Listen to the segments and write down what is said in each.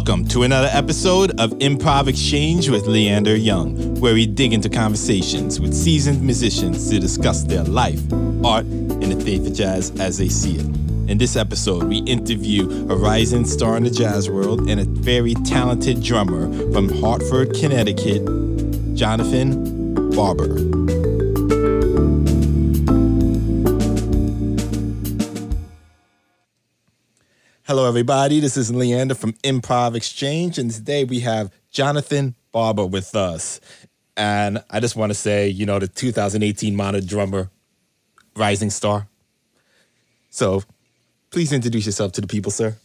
Welcome to another episode of Improv Exchange with Leander Young, where we dig into conversations with seasoned musicians to discuss their life, art, and the faith of jazz as they see it. In this episode, we interview a rising star in the jazz world and a very talented drummer from Hartford, Connecticut, Jonathan Barber. Hello, everybody. This is Leander from Improv Exchange, and today we have Jonathan Barber with us. And I just want to say, you know, the 2018 Modern Drummer Rising Star. So please introduce yourself to the people, sir.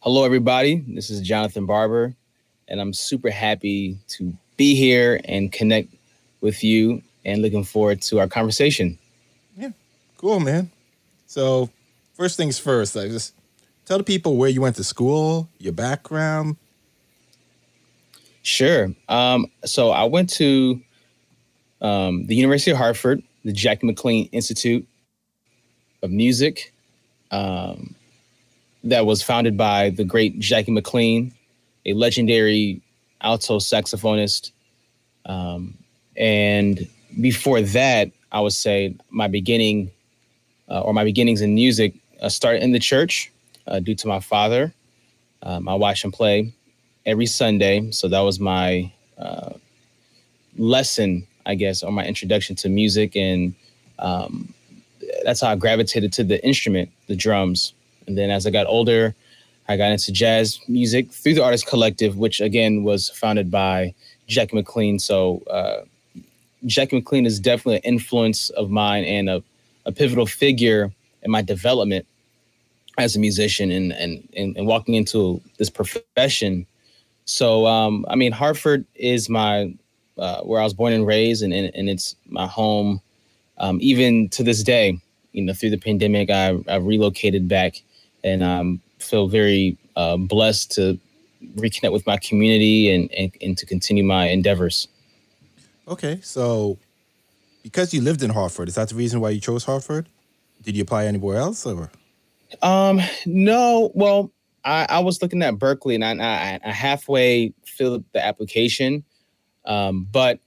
Hello, everybody. This is Jonathan Barber, and I'm super happy to be here and connect with you and looking forward to our conversation. Yeah, cool, man. So, first things first, I just Tell the people where you went to school, your background. Sure. Um, so I went to um, the University of Hartford, the Jackie McLean Institute of Music, um, that was founded by the great Jackie McLean, a legendary alto saxophonist. Um, and before that, I would say my beginning uh, or my beginnings in music uh, started in the church uh, due to my father. Um, I watch him play every Sunday, so that was my uh, lesson, I guess, or my introduction to music, and um, that's how I gravitated to the instrument, the drums. And then as I got older, I got into jazz music through the Artist Collective, which again was founded by Jackie McLean. So uh, Jackie McLean is definitely an influence of mine and a, a pivotal figure in my development as a musician and and and, and walking into this profession. So um, I mean, Hartford is my uh, where I was born and raised, and and, and it's my home. Um, even to this day, you know, through the pandemic, I I relocated back, and um, feel very uh, blessed to reconnect with my community and, and and to continue my endeavors. Okay, so because you lived in Hartford, is that the reason why you chose Hartford? Did you apply anywhere else, or? Um, no. Well, I, I was looking at Berklee and I, I, I halfway filled the application. Um, but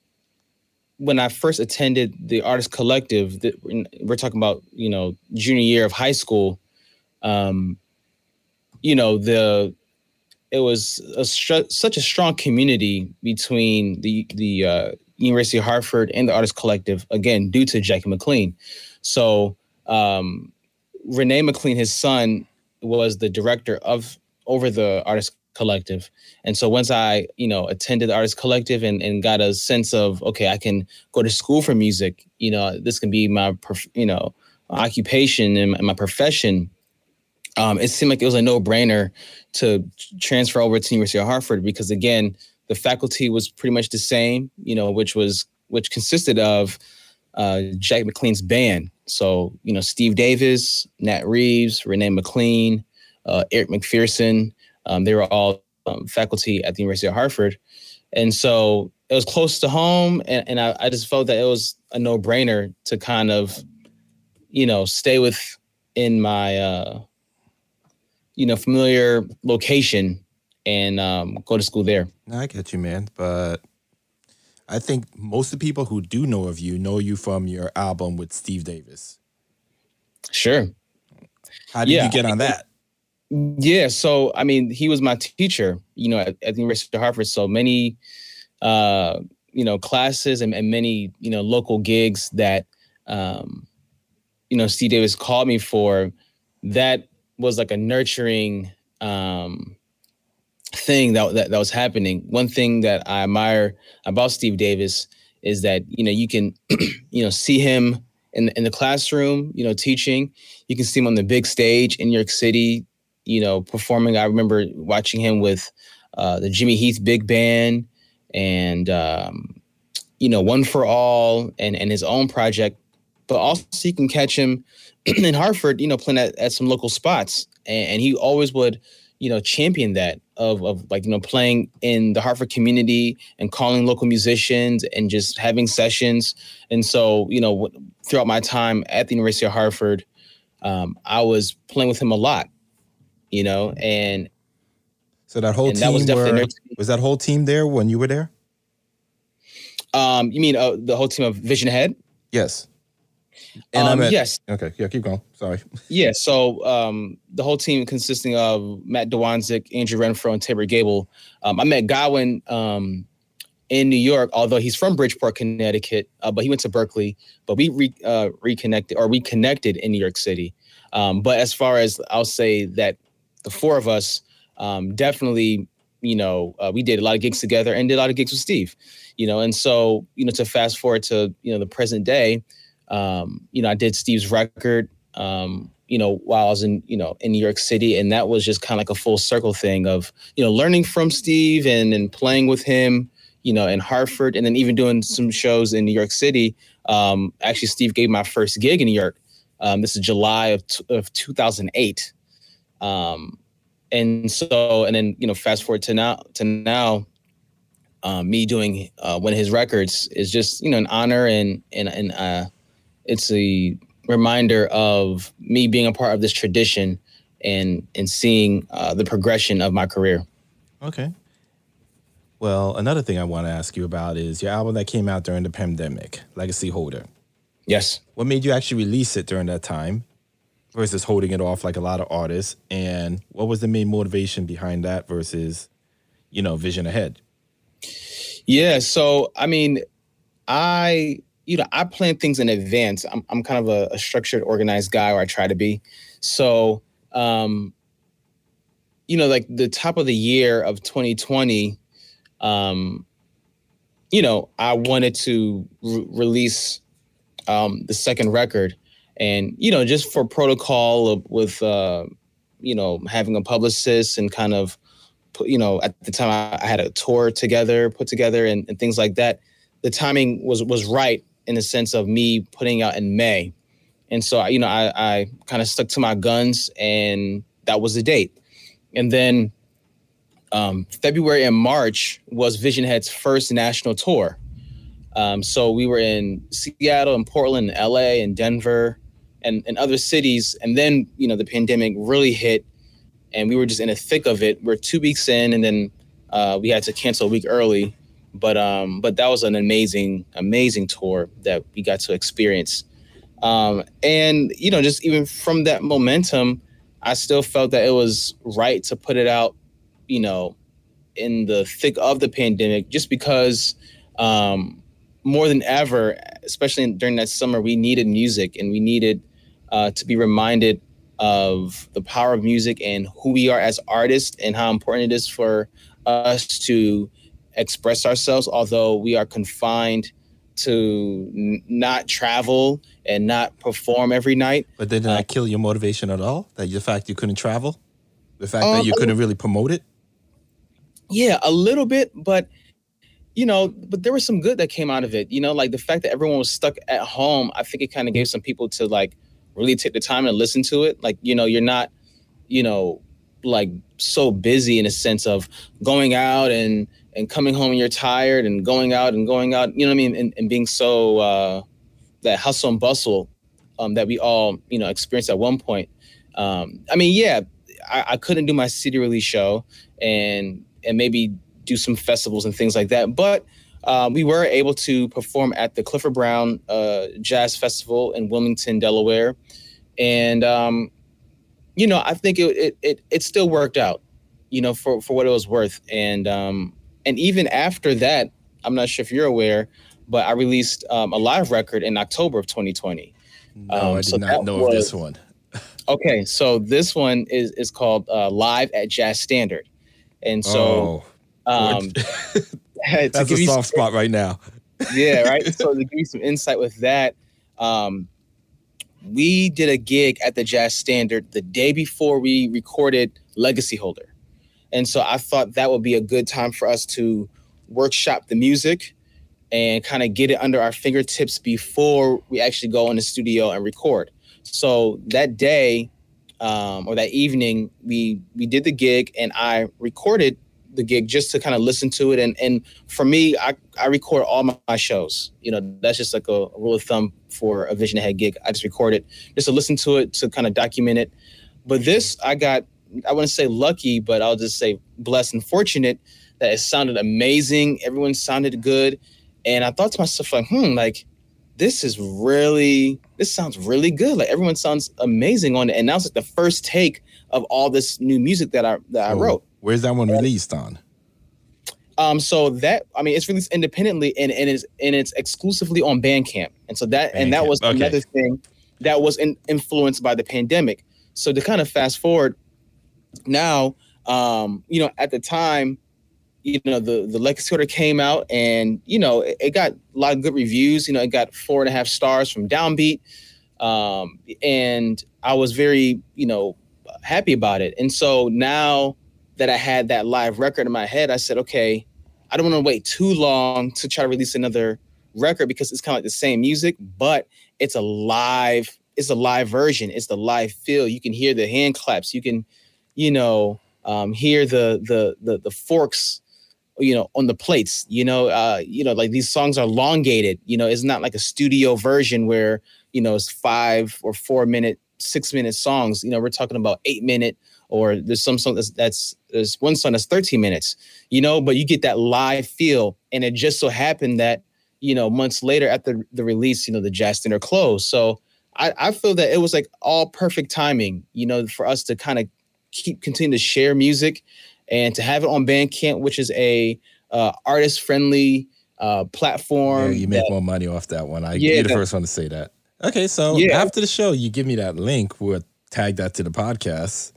when I first attended the Artist Collective, the, we're talking about you know junior year of high school. Um, you know the it was a str- such a strong community between the the uh, University of Hartford and the Artist Collective. Again, due to Jackie McLean. So um, René McLean, his son, was the director of over the artist collective. And so once I, you know, attended the artist collective and, and got a sense of, okay, I can go to school for music, you know, this can be my, you know, occupation and my profession. Um, it seemed like it was a no brainer to transfer over to University of Hartford because again, the faculty was pretty much the same, you know, which was, which consisted of uh, Jack McLean's band. So, you know, Steve Davis, Nat Reeves, René McLean, uh, Eric McPherson, um, they were all um, faculty at the University of Hartford. And so it was close to home. And, and I, I just felt that it was a no brainer to kind of, you know, stay with in my, uh, you know, familiar location and um, go to school there. I get you, man. But I think most of the people who do know of you know you from your album with Steve Davis. Sure. How did yeah. you get on that? Yeah, so I mean, he was my teacher, you know, at, at the University of Hartford. So many, uh, you know, classes and, and many, you know, local gigs that, um, you know, Steve Davis called me for. That was like a nurturing, um, thing that, that that was happening. One thing that I admire about Steve Davis is that you know you can you know see him in in the classroom, you know, teaching. You can see him on the big stage in New York City, you know, performing. I remember watching him with uh, the Jimmy Heath Big Band and um, you know One for All and and his own project. But also you can catch him in Hartford, you know, playing at, at some local spots, and, and he always would you know champion that of of like you know playing in the Hartford community and calling local musicians and just having sessions. And so you know throughout my time at the University of Hartford, um, I was playing with him a lot, you know, and So that whole team that was were, was that whole team there when you were there? Um, you mean uh, the whole team of Vision Ahead? Yes. And um, meant yes, okay, yeah, keep going. Sorry. yeah. So um, the whole team consisting of Matt Dwonszyk, Andrew Renfroe, and Taber Gable. Um, I met Godwin um, in New York, although he's from Bridgeport, Connecticut, uh, but he went to Berklee. But we re, uh, reconnected or reconnected in New York City. Um, but as far as I'll say that the four of us um, definitely, you know, uh, we did a lot of gigs together and did a lot of gigs with Steve, you know. And so, you know, to fast forward to you know the present day, um, you know, I did Steve's record, um, you know, while I was in, you know, in New York City, and that was just kind of like a full circle thing of, you know, learning from Steve and and playing with him, you know, in Hartford, and then even doing some shows in New York City. Um, actually, Steve gave my first gig in New York. Um, this is July of t- of 2008. Um, and so, and then you know, fast forward to now to now, um, me doing uh, one of his records is just you know an honor and and and uh, it's a reminder of me being a part of this tradition and and seeing uh, the progression of my career. Okay. Well, another thing I want to ask you about is your album that came out during the pandemic, Legacy Holder. Yes. What made you actually release it during that time versus holding it off like a lot of artists? And what was the main motivation behind that versus, you know, vision ahead? Yeah. So I mean, I you know I plan things in advance. I'm I'm kind of a, a structured, organized guy, or I try to be. So um, you know, like the top of the year of 2020, um, you know, I wanted to re- release um, the second record, and you know, just for protocol with uh, you know having a publicist and kind of you know, at the time I, I had a tour together, put together, and, and things like that. The timing was was right in the sense of me putting out in May, and so you know I, I kind of stuck to my guns, and that was the date. And then um, February and March was Vision Ahead's first national tour. Um, so we were in Seattle and Portland, and LA, and Denver, and, and other cities. And then you know the pandemic really hit, and we were just in the thick of it. We're two weeks in, and then uh, we had to cancel a week early. But um, but that was an amazing, amazing tour that we got to experience. Um, and you know, just even from that momentum, I still felt that it was right to put it out, you know, in the thick of the pandemic, just because um, more than ever, especially during that summer, we needed music and we needed uh, to be reminded of the power of music and who we are as artists and how important it is for us to express ourselves, although we are confined to n- not travel and not perform every night. But did Uh, that kill your motivation at all? That the fact you couldn't travel? The fact that Um, you couldn't really promote it? Yeah, a little bit, but you know, but there was some good that came out of it. You know, like the fact that everyone was stuck at home, I think it kind of gave some people to like really take the time and listen to it. Like, you know, you're not, you know, like so busy in a sense of going out and and coming home and you're tired and going out and going out, you know what I mean, and, and being so uh that hustle and bustle um that we all, you know, experienced at one point. Um, I mean, yeah, I, I couldn't do my city release show and and maybe do some festivals and things like that. But uh, we were able to perform at the Clifford Brown uh, Jazz Festival in Wilmington, Delaware, and um, you know I think it, it it it still worked out, you know, for for what it was worth. And um, and even after that, I'm not sure if you're aware, but I released um, a live record in October of 2020. No, Um, I did so not know of this one. Okay, so this one is is called uh, Live at Jazz Standard, and so oh, um, that's a soft spot right now. yeah, right. so to give you some insight with that, um, we did a gig at the Jazz Standard the day before we recorded Legacy Holder, and so I thought that would be a good time for us to workshop the music and kind of get it under our fingertips before we actually go in the studio and record. So that day um, or that evening, we we did the gig and I recorded the gig just to kind of listen to it. And and for me, I, I record all my, my shows. You know, that's just like a, a rule of thumb for a Vision Ahead gig. I just record it just to listen to it to kind of document it. But this, I got I wouldn't say lucky, but I'll just say blessed and fortunate that it sounded amazing. Everyone sounded good. And I thought to myself, like, hmm, like this is really, this sounds really good. Like everyone sounds amazing on it. And now it's like the first take of all this new music that I that I wrote. Where's that one released on? Um, so that I mean, it's released independently and, and it's and it's exclusively on Bandcamp. And so that Bandcamp. and that was okay. another thing that was in, influenced by the pandemic. So to kind of fast forward, now, um, you know, at the time, you know, the the Order came out, and you know, it, it, got a lot of good reviews. You know, it got four and a half stars from Downbeat, um, and I was very, you know, happy about it. And so now that I had that live record in my head, I said, okay, I don't want to wait too long to try to release another record because it's kind of like the same music, but it's a live, it's a live version. It's the live feel. You can hear the hand claps. You can, you know, um, hear the the the the forks, you know, on the plates. You know, uh, you know, like these songs are elongated. You know, it's not like a studio version where you know it's five or four minute, six minute songs. You know, we're talking about eight minute or there's some song that's, that's there's one song that's 13 minutes, you know, but you get that live feel. And it just so happened that, you know, months later after the release, you know, the jazz dinner closed. So I, I feel that it was like all perfect timing, you know, for us to kind of keep continue to share music and to have it on Bandcamp, which is a uh, artist friendly uh, platform. Yeah, you make that, more money off that one. I yeah, you're the that, first one to say that. Okay, so yeah. after the show, you give me that link. We'll tag that to the podcast.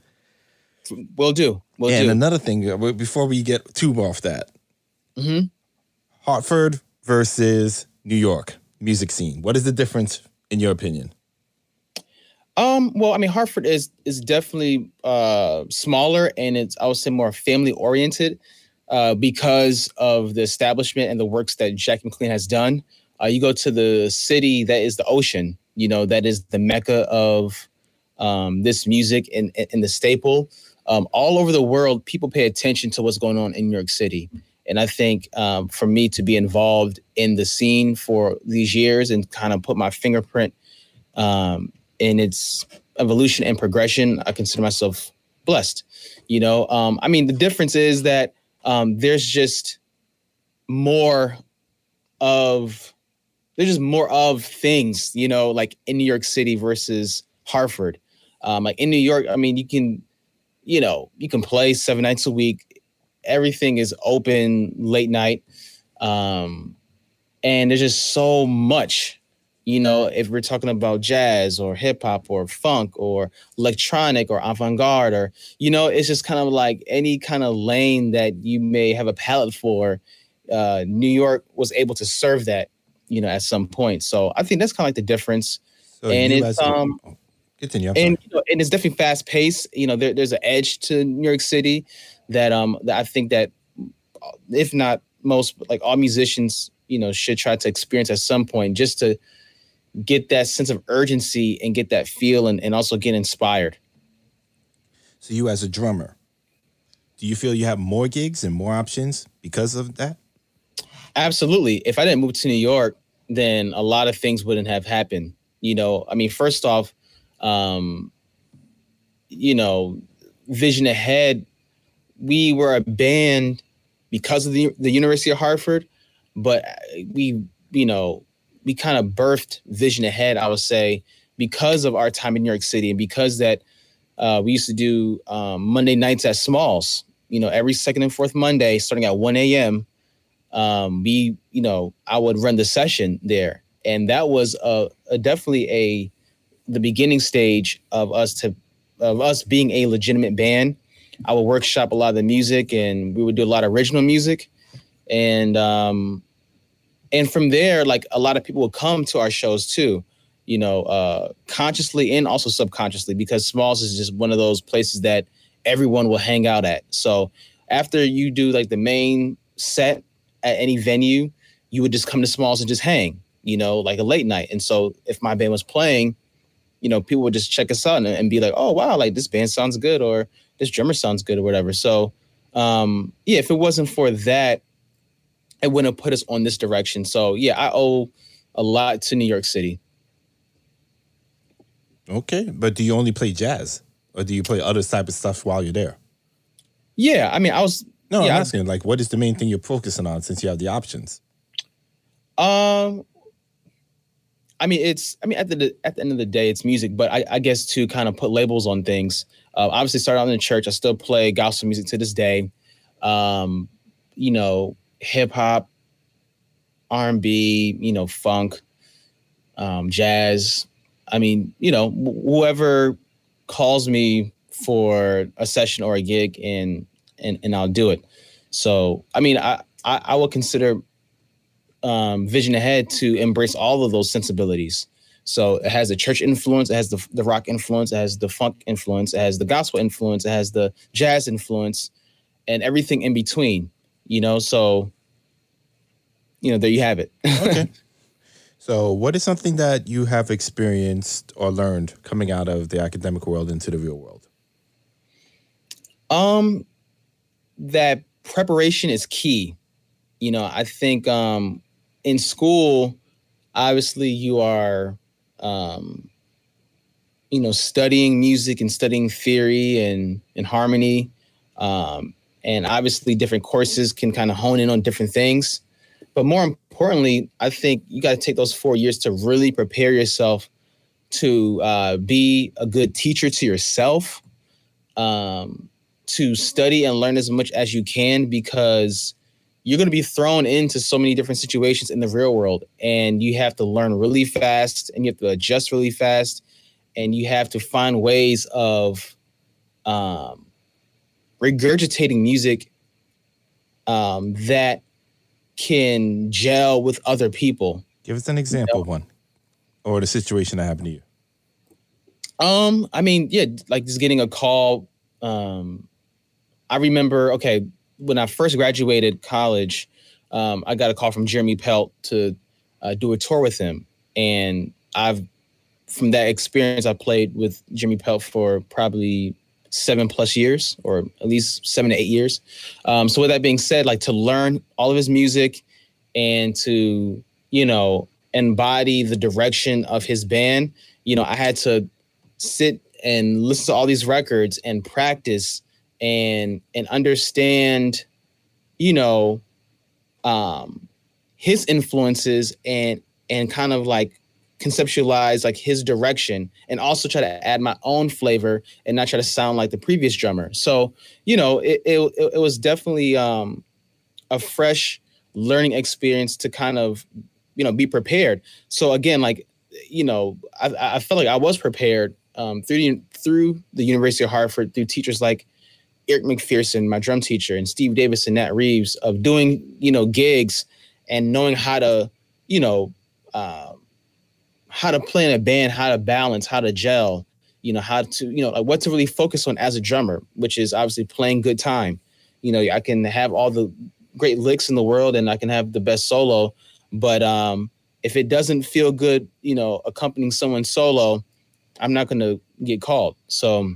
We'll do. We'll and do. another thing, uh, before we get too off that, mm-hmm. Hartford versus New York music scene. What is the difference in your opinion? Um, well, I mean, Hartford is is definitely uh, smaller and it's I would say more family oriented uh, because of the establishment and the works that Jack McLean has done. Uh, you go to the city that is the ocean, you know, that is the mecca of um, this music and, and the staple um, all over the world, people pay attention to what's going on in New York City. And I think um, for me to be involved in the scene for these years and kind of put my fingerprint um, in its evolution and progression, I consider myself blessed. You know, um, I mean, the difference is that um, there's just more of there's just more of things, you know, like in New York City versus Hartford. Um, like in New York, I mean, you can you know, you can play seven nights a week. Everything is open late night. Um, and there's just so much, you know, if we're talking about jazz or hip hop or funk or electronic or avant garde or, you know, it's just kind of like any kind of lane that you may have a palette for. Uh, New York was able to serve that, you know, at some point. So I think that's kind of like the difference. So and it's, um, Continue. and you know, and it's definitely fast paced. You know, there, there's an edge to New York City that um that I think that if not most like all musicians you know should try to experience at some point just to get that sense of urgency and get that feel and, and also get inspired. So you as a drummer, do you feel you have more gigs and more options because of that? Absolutely. If I didn't move to New York, then a lot of things wouldn't have happened. You know, I mean, first off, um, you know, vision ahead. We were a band because of the, the University of Hartford, but we, you know, we kind of birthed vision ahead, I would say, because of our time in New York City and because that uh, we used to do um, Monday nights at Smalls, you know, every second and fourth Monday, starting at 1 a.m. Um, we, you know, I would run the session there. And that was a, a definitely a the beginning stage of us to of us being a legitimate band. I would workshop a lot of the music, and we would do a lot of original music, and um, and from there, like a lot of people would come to our shows too, you know, uh, consciously and also subconsciously, because Smalls is just one of those places that everyone will hang out at. So after you do like the main set at any venue, you would just come to Smalls and just hang, you know, like a late night. And so if my band was playing, you know, people would just check us out and, and, be like, oh wow, like this band sounds good or this drummer sounds good or whatever. So um, yeah, if it wasn't for that, it wouldn't have put us on this direction. So yeah, I owe a lot to New York City. Okay, but do you only play jazz? or do you play other type of stuff while you're there? Yeah, I mean, I was. No, yeah, I'm asking like, what is the main thing you're focusing on since you have the options? Um, I mean, it's. I mean, at the at the end of the day, it's music. But I, I guess to kind of put labels on things. Uh, obviously, started out in the church. I still play gospel music to this day. Um, you know, hip hop, R and B, you know, funk, um, jazz. I mean, you know, whoever calls me for a session or a gig, and and and I'll do it. So, I mean, I I, I would consider um, Vision Ahead to embrace all of those sensibilities. So it has the church influence, it has the, the rock influence, it has the funk influence, it has the gospel influence, it has the jazz influence, and everything in between. You know, so you know, there you have it. Okay. so, what is something that you have experienced or learned coming out of the academic world into the real world? Um, that preparation is key. You know, I think um, in school, obviously, you are, um, you know, studying music and studying theory and and harmony, um, and obviously, different courses can kind of hone in on different things. But more importantly, I think you got to take those four years to really prepare yourself to uh, be a good teacher to yourself. Um, to study and learn as much as you can because you're going to be thrown into so many different situations in the real world and you have to learn really fast and you have to adjust really fast and you have to find ways of um, regurgitating music um, that can gel with other people Give us an example of one or the situation that happened to you. Um, I mean, yeah, like just getting a call. Um, I remember, okay, when I first graduated college, um, I got a call from Jeremy Pelt to uh, do a tour with him, and I've from that experience, I played with Jeremy Pelt for probably seven plus years, or at least seven to eight years. Um, so with that being said, like to learn all of his music and to you know embody the direction of his band, you know, I had to sit and listen to all these records and practice and and understand you know um his influences and and kind of like conceptualize like his direction and also try to add my own flavor and not try to sound like the previous drummer. So you know it it, it was definitely um a fresh learning experience to kind of you know be prepared. So again like you know i i felt like i was prepared um through the through the university of hartford through teachers like Eric McPherson, my drum teacher, and Steve Davis and Nat Reeves of doing, you know, gigs and knowing how to, you know, uh, how to play in a band, how to balance, how to gel, you know, how to, you know, like what to really focus on as a drummer, which is obviously playing good time. You know, I can have all the great licks in the world and I can have the best solo, but um, if it doesn't feel good, you know, accompanying someone solo, I'm not going to get called. So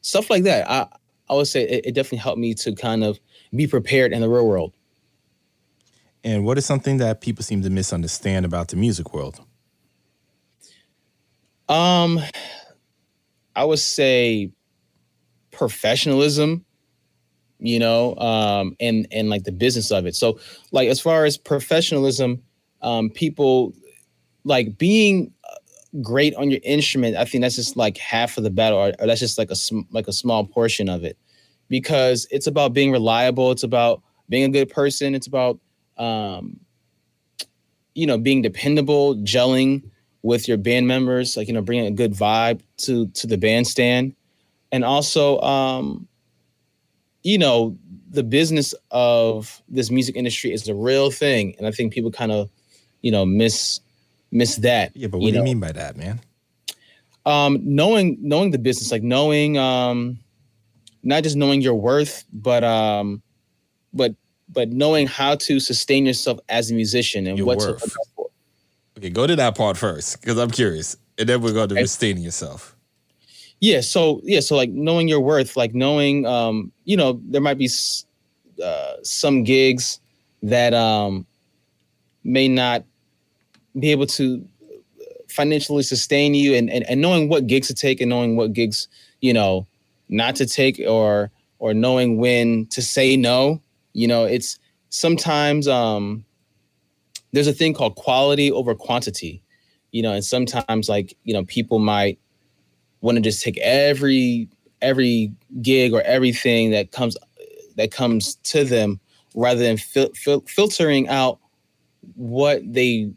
stuff like that. I, I would say it, it definitely helped me to kind of be prepared in the real world. And what is something that people seem to misunderstand about the music world? Um, I would say professionalism, you know, um, and and like the business of it. So, like as far as professionalism, um, people like being great on your instrument. I think that's just like half of the battle, or, or that's just like a sm- like a small portion of it, because it's about being reliable. It's about being a good person. It's about um, you know being dependable, gelling with your band members, like you know bringing a good vibe to to the bandstand, and also um, you know the business of this music industry is a real thing, and I think people kind of you know miss miss that. Yeah, but what you do you mean by that, man? um knowing knowing the business like knowing um not just knowing your worth but um but but knowing how to sustain yourself as a musician and Your what worth. to look for. Okay, go to that part first because I'm curious, and then we're going to Okay. sustaining yourself. yeah so yeah so like knowing your worth like knowing um you know there might be uh, some gigs that um may not be able to financially sustain you and, and and knowing what gigs to take and knowing what gigs you know, not to take or or knowing when to say no. You know, it's sometimes um there's a thing called quality over quantity. You know, and sometimes like, you know, people might want to just take every every gig or everything that comes that comes to them rather than fil- fil- filtering out what they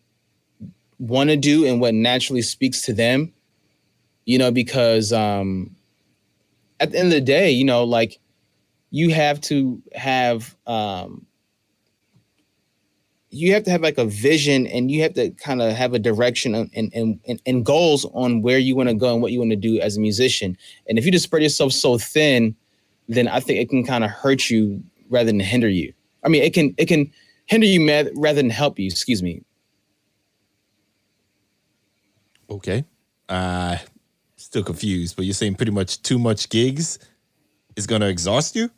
want to do and what naturally speaks to them you know because um at the end of the day you know like you have to have um you have to have like a vision and you have to kind of have a direction and, and, and, and goals on where you want to go and what you want to do as a musician. And if you just spread yourself so thin, then I think it can kind of hurt you rather than hinder you. I mean, it can it can hinder you rather than help you. Excuse me. Okay, uh, still confused, but you're saying pretty much too much gigs is going to exhaust you.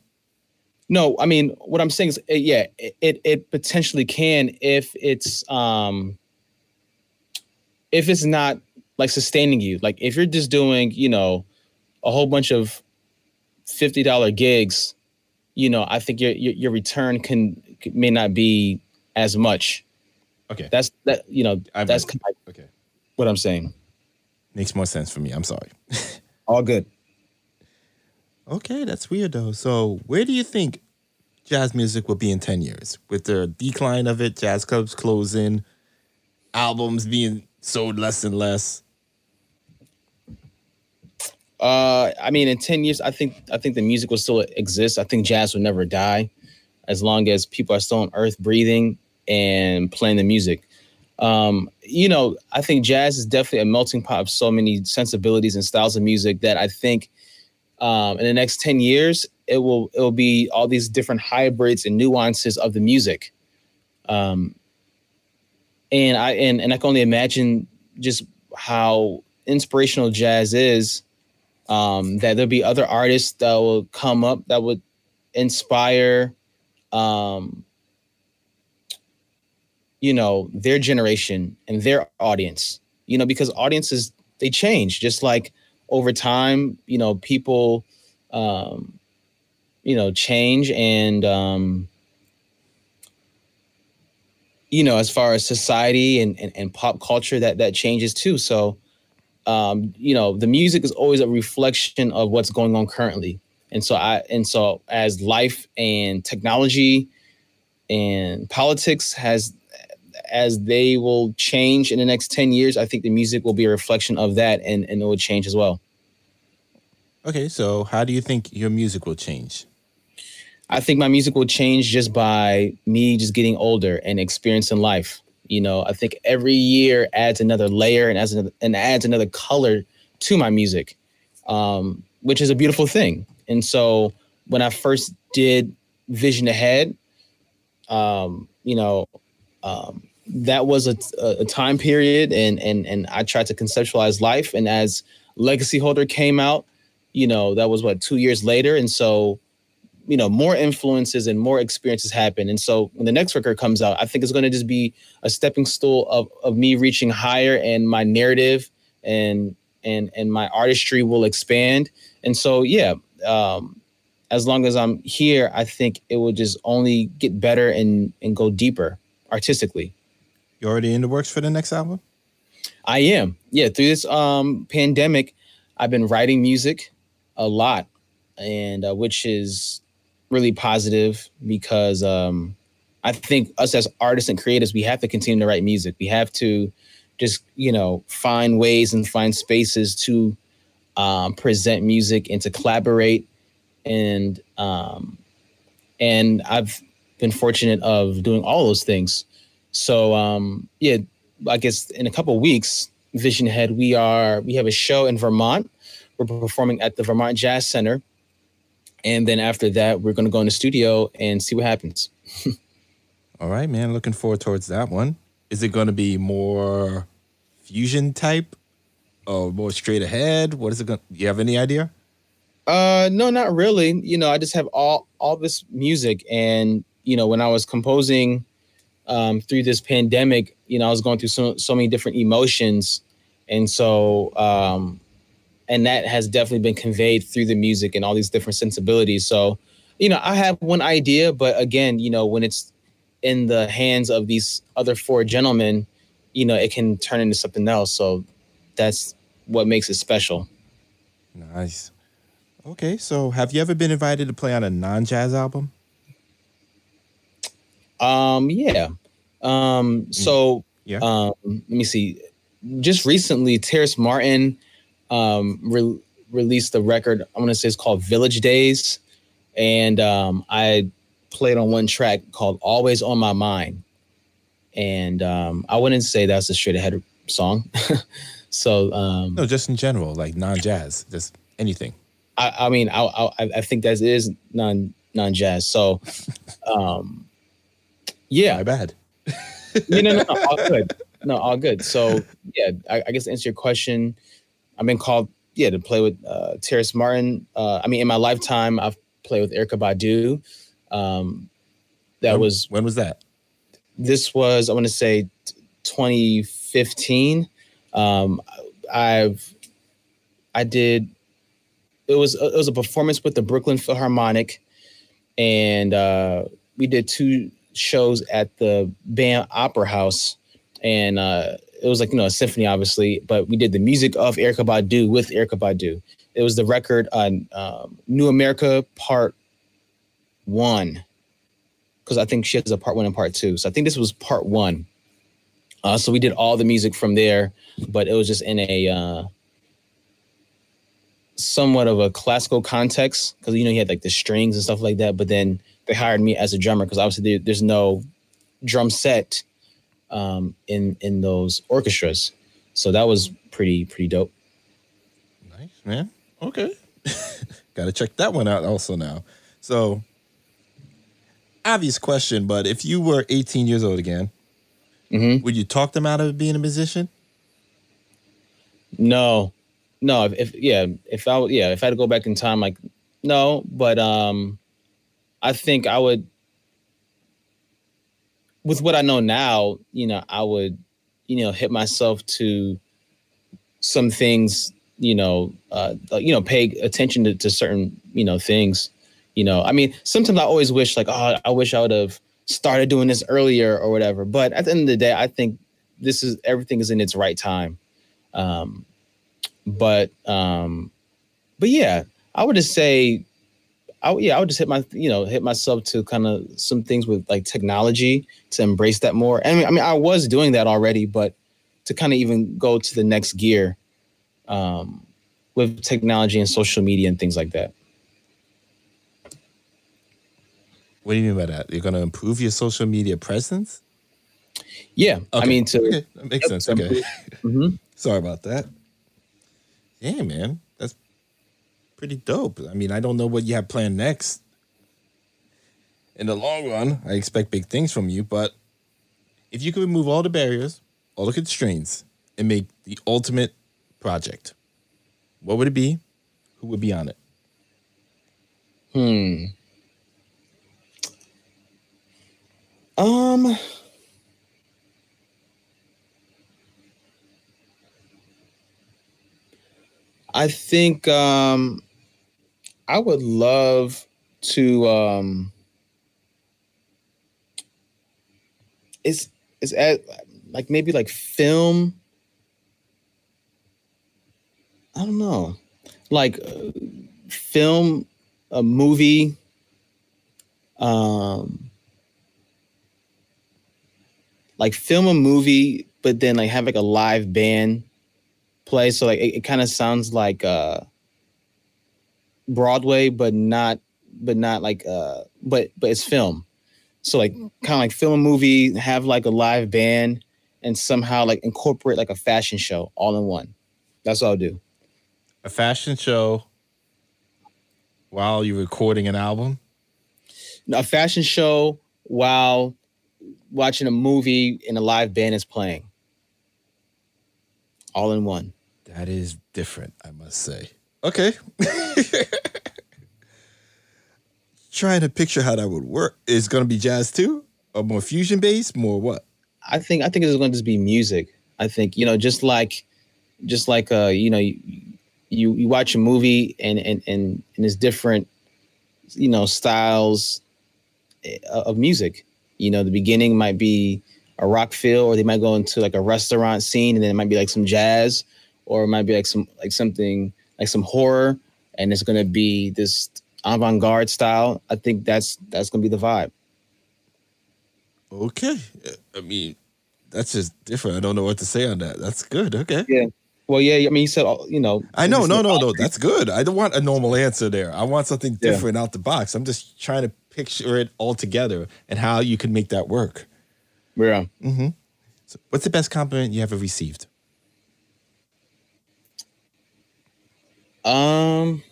No, I mean what I'm saying is, eh, yeah, it it potentially can if it's um if it's not like sustaining you. Like if you're just doing, you know, a whole bunch of fifty dollar gigs, you know, I think your, your your return can may not be as much. Okay, that's that. You know, I've that's okay. What I'm saying makes more sense for me. I'm sorry. All good. Okay, that's weird though. So, where do you think jazz music will be in 10 years with the decline of it, jazz clubs closing, albums being sold less and less? Uh, I mean, in 10 years, I think I think the music will still exist. I think jazz will never die as long as people are still on earth breathing and playing the music. Um, you know, I think jazz is definitely a melting pot of so many sensibilities and styles of music that I think um, in the next 10 years, it will it will be all these different hybrids and nuances of the music. Um, and I and, and I can only imagine just how inspirational jazz is. Um, that there'll be other artists that will come up that would inspire um, you know their generation and their audience you know because audiences they change just like over time, you know, people, um, you know, change and, um, you know, as far as society and, and, and pop culture, that that changes too. So, um, you know, the music is always a reflection of what's going on currently. And so I and so as life and technology and politics has as they will change in the next 10 years, I think the music will be a reflection of that and, and it will change as well. Okay, so how do you think your music will change? I think my music will change just by me just getting older and experiencing life. You know, I think every year adds another layer and adds another, and adds another color to my music, um, which is a beautiful thing. And so when I first did Vision Ahead, um, you know, um, that was a, a time period and and and I tried to conceptualize life. And as Legacy Holder came out, you know, that was what two years later, and so you know more influences and more experiences happen. And so when the next record comes out i think it's going to just be a stepping stool of, of me reaching higher and my narrative and and and my artistry will expand. And so yeah um as long as i'm here i think it will just only get better and and go deeper artistically you already in the works for the next album? I am. Yeah, through this um pandemic, I've been writing music a lot, and uh, which is really positive because um I think us as artists and creators, we have to continue to write music. We have to just you know find ways and find spaces to um, present music and to collaborate and um, and I've been fortunate of doing all those things. So um, yeah, I guess in a couple weeks, Vision Ahead, we are we have a show in Vermont. We're performing at the Vermont Jazz Center, and then after that, we're going to go in the studio and see what happens. All right, man. Looking forward towards that one. Is it going to be more fusion type or more straight ahead? What is it going? You have any idea? Uh, no, not really. You know, I just have all all this music, and you know, when I was composing um, through this pandemic, you know, I was going through so so many different emotions, and so um, and that has definitely been conveyed through the music and all these different sensibilities. So, you know, I have one idea, but again, you know, when it's in the hands of these other four gentlemen, you know, it can turn into something else. So that's what makes it special. Nice. Okay, so have you ever been invited to play on a non-jazz album? Um, yeah. Um, so mm, yeah. Um, let me see. Just recently, Terrace Martin um re- released a record. I'm gonna say it's called Village Days, and um, I played on one track called "Always on My Mind," and um, I wouldn't say that's a straight ahead song. so um, no, just in general, like non-jazz, just anything. I, I mean, I, I, I think that is non non jazz. So, um, yeah, my bad. no, no, no, all good. No, all good. So, yeah, I, I, guess to answer your question, I've been called, yeah, to play with uh, Terrace Martin. Uh, I mean, in my lifetime, I've played with Erykah Badu. Um, that when, was when was that? This was I want to say 2015. Um, I've I did it was it was a performance with the Brooklyn Philharmonic, and uh, we did two shows at the BAM Opera House, and uh, it was like you know a symphony, obviously, but we did the music of Erykah Badu with Erykah Badu. It was the record on um, New Amerykah Part One, because I think she has a Part One and Part Two. So I think this was Part One. Uh, so we did all the music from there, but it was just in a uh, somewhat of a classical context because you know he had like the strings and stuff like that. But then they hired me as a drummer because obviously there, there's no drum set um, in in those orchestras. So that was pretty pretty dope. Nice man. Okay, got to check that one out also now. So obvious question, but if you were 18 years old again, mm-hmm. would you talk them out of being a musician? No, no, if, if yeah, if I yeah, if I had to go back in time, like no, but um, I think I would. With what I know now, you know, I would, you know, hit myself to some things, you know, uh, you know, pay attention to, to certain, you know, things. You know, I mean, sometimes I always wish, like, oh, I wish I would have started doing this earlier or whatever. But at the end of the day, I think this is everything is in its right time. Um, but um, but yeah, I would just say, I yeah, I would just hit my you know hit myself to kind of some things with like technology to embrace that more. I mean, I mean, I was doing that already, but to kind of even go to the next gear um, with technology and social media and things like that. What do you mean by that? You're going to improve your social media presence? Yeah, okay. I mean to okay. that makes yep, sense. Okay, mm-hmm. sorry about that. Yeah, man, pretty dope. I mean, I don't know what you have planned next. In the long run, I expect big things from you, but if you could remove all the barriers, all the constraints, and make the ultimate project, what would it be? Who would be on it? Hmm. Um I think um, I would love to. Um, it's it's at like maybe like film. I don't know, like uh, film a movie. Um, like film a movie, but then like have like a live band play. So like it, it kind of sounds like uh Broadway, but not but not like uh but but it's film. So like kind of like film a movie, have like a live band, and somehow like incorporate like a fashion show all in one. That's what I'll do. A fashion show while you're recording an album? A fashion show while watching a movie and a live band is playing. All in one. That is different, I must say. Okay. Trying to picture how that would work. Is going to be jazz too, or more fusion based, more what? I think I think it's going to just be music. I think you know, just like, just like uh, you know, you you watch a movie and and and, and there's different you know styles eh, of music. You know, the beginning might be a rock feel, or they might go into like a restaurant scene, and then it might be like some jazz, or it might be like some like something like some horror, and it's gonna be this avant-garde style. I think that's that's gonna be the vibe. Okay, I mean, that's just different. I don't know what to say on that. That's good. Okay. Yeah. Well, yeah. I mean, you said you know. I know. No, no, no. That's good. I don't want a normal answer there. I want something different yeah. out the box. I'm just trying to picture it all together and how you can make that work. Yeah. Mm-hmm. So what's the best compliment you ever received? Um,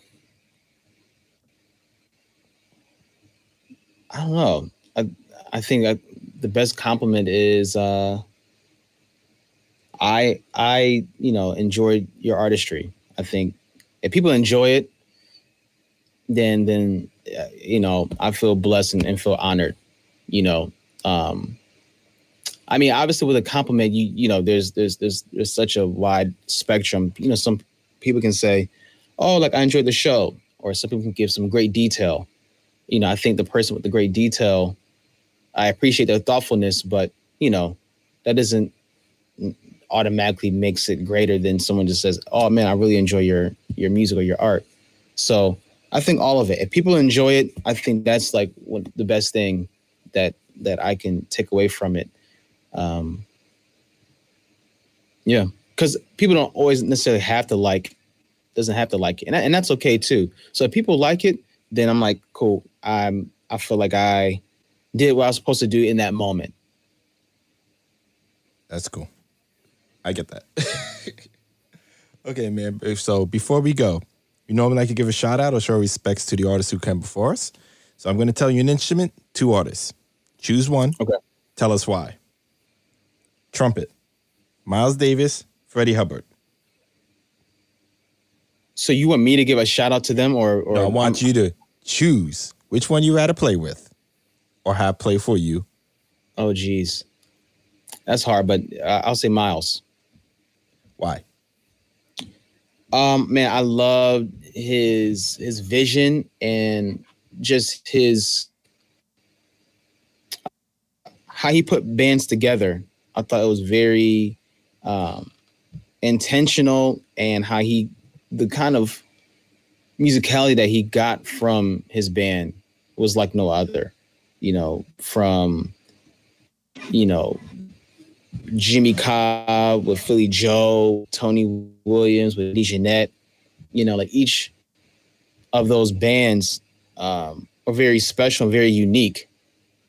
I don't know. I I think I, the best compliment is uh, I I you know enjoyed your artistry. I think if people enjoy it, then then uh, you know I feel blessed and, and feel honored. You know, um, I mean, obviously with a compliment, you you know, there's there's there's there's such a wide spectrum. You know, some people can say, "Oh, like I enjoyed the show," or some people can give some great detail. You know, I think the person with the great detail, I appreciate their thoughtfulness, but you know, that doesn't automatically makes it greater than someone just says, "Oh man, I really enjoy your your music or your art." So I think all of it. If people enjoy it, I think that's like the best thing that that I can take away from it. Um, yeah, because people don't always necessarily have to like, doesn't have to like it, and, and that's okay too. So if people like it, then I'm like, cool. I'm I feel like I did what I was supposed to do in that moment. That's cool. I get that. okay, man. So before we go, you normally like to give a shout out or show respects to the artists who came before us. So I'm going to tell you an instrument, two artists. Choose one. Okay. Tell us why. Trumpet, Miles Davis, Freddie Hubbard. So you want me to give a shout out to them, or, or no, I want I'm, you to choose which one you had to play with, or have play for you. Oh, geez, that's hard. But uh, I'll say Miles. Why? Um, man, I love his his vision and just his how he put bands together. I thought it was very um, intentional and how he the kind of musicality that he got from his band was like no other. You know, from you know Jimmy Cobb with Philly Joe, Tony Williams with DeJohnette. You know, like each of those bands um, are very special and very unique.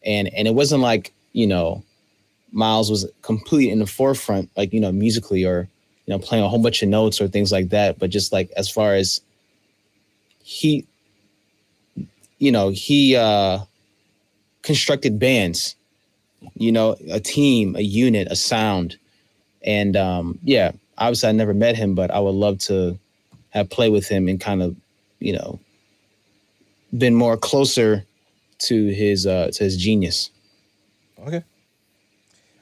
And and it wasn't like, you know, Miles was completely in the forefront, like, you know, musically or, you know, playing a whole bunch of notes or things like that. But just like as far as he, you know, he uh constructed bands you know, a team, a unit, a sound. And um, yeah, obviously I never met him, but I would love to have played with him and kind of, you know, been more closer to his uh to his genius. Okay.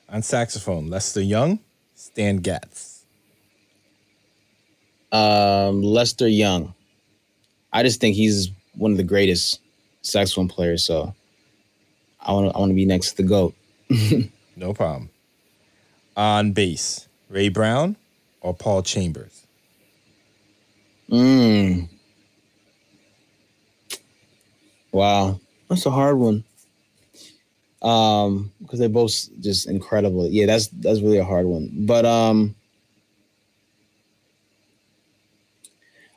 On saxophone, Lester Young, Stan Getz. Um, Lester Young. I just think he's one of the greatest saxophone players. So I want to I want to be next to the goat. no problem. On bass, Ray Brown or Paul Chambers? Mm. Wow, that's a hard one. Um, because they're both just incredible. Yeah, that's that's really a hard one. But um,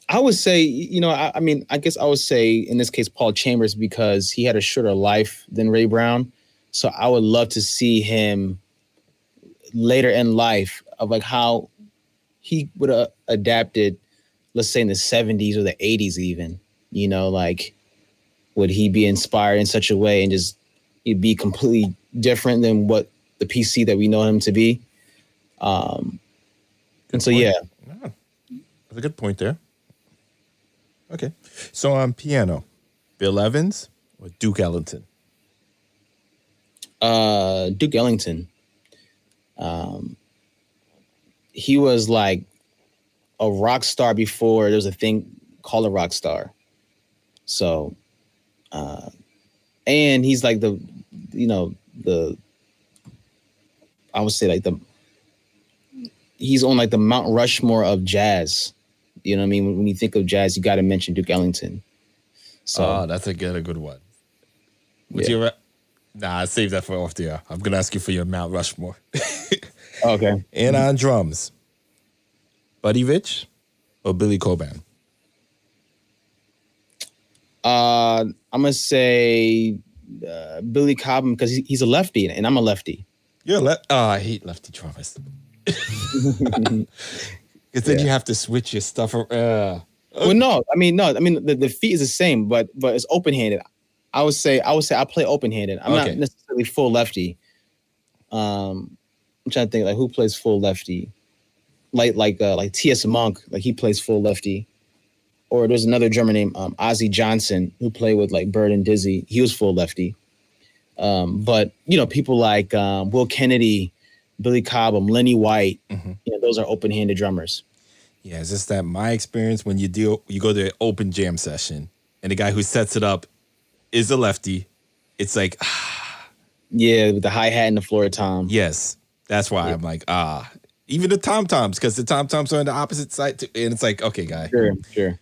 I would say, you know, I, I mean, I guess I would say in this case Paul Chambers because he had a shorter life than Ray Brown so I would love to see him later in life of like how he would have adapted, let's say in the 70s or the 80s, even, you know, like would he be inspired in such a way and just he'd be completely different than what the PC that we know him to be? Um, and so, point. yeah. yeah. That's a good point there. Okay. So on piano, Bill Evans or Duke Ellington? uh, Duke Ellington. Um, he was like a rock star before there was a thing called a rock star. So, uh, and he's like the, you know, the, I would say like the, he's on like the Mount Rushmore of jazz. You know what I mean? When, you think of jazz, you got to mention Duke Ellington. So oh, that's a good, a good one. What's yeah. your, nah, I saved that for off the air. I'm gonna ask you for your Mount Rushmore. okay. And on drums, Buddy Rich or Billy Cobham? Uh, I'm gonna say uh, Billy Cobham because he's a lefty and I'm a lefty. You're left. Oh, I hate lefty drummers. Because then yeah. you have to switch your stuff. Around. Uh, well, no, I mean no, I mean the, the feet is the same, but but it's open handed. I would say I would say I play open handed. I'm okay. not necessarily full lefty. Um, I'm trying to think like who plays full lefty, like like uh, like T.S. Monk, like he plays full lefty. Or there's another drummer named um, Osie Johnson who played with like Bird and Dizzy. He was full lefty. Um, but you know people like um, Will Kennedy, Billy Cobham, Lenny White, mm-hmm. you know those are open handed drummers. Yeah, it's just that my experience when you deal you go to an open jam session and the guy who sets it up is a lefty, it's like ah. Yeah, with the hi hat and the floor tom. Yes. That's why yeah. I'm like, ah. Even the tom toms, because the tom toms are on the opposite side too. And it's like, okay, guy. Sure, sure.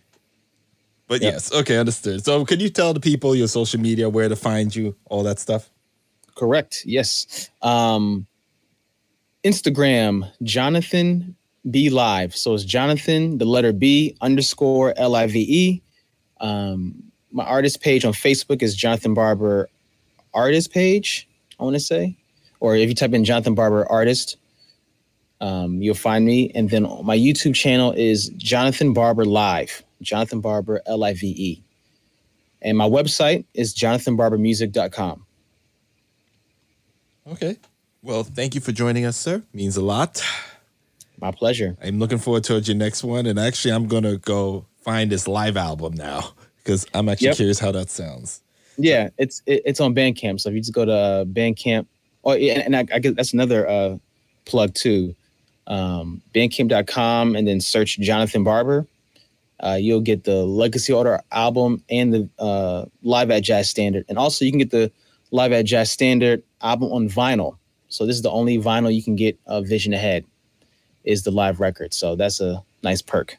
But yep. yes, okay, understood. So can you tell the people your social media where to find you, all that stuff? Correct. Yes. Um Instagram, Jonathan B Live. So it's Jonathan, the letter B underscore L I V E. Um, my artist page on Facebook is Jonathan Barber artist page, I want to say. Or if you type in Jonathan Barber artist, um, you'll find me. And then my YouTube channel is Jonathan Barber Live, Jonathan Barber L I V E. And my website is jonathanbarbermusic.com. Okay. Well, thank you for joining us, sir. Means a lot. My pleasure. I'm looking forward to your next one. And actually, I'm going to go find this live album now because I'm actually yep. curious how that sounds. Yeah, it's it, it's on Bandcamp. So if you just go to Bandcamp, oh yeah, and I, I guess that's another uh, plug too. Um, Bandcamp.com and then search Jonathan Barber. Uh, you'll get the Legacy Order album and the uh, Live at Jazz Standard, and also you can get the Live at Jazz Standard album on vinyl. So this is the only vinyl you can get uh, Vision Ahead is the live record. So that's a nice perk.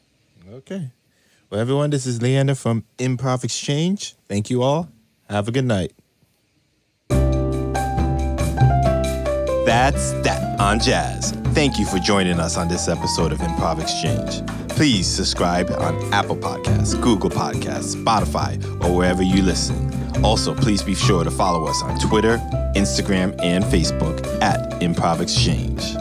Okay. Well, everyone, this is Leander from Improv Exchange. Thank you all. Have a good night. That's that on jazz. Thank you for joining us on this episode of Improv Exchange. Please subscribe on Apple Podcasts, Google Podcasts, Spotify, or wherever you listen. Also, please be sure to follow us on Twitter, Instagram, and Facebook at Improv Exchange.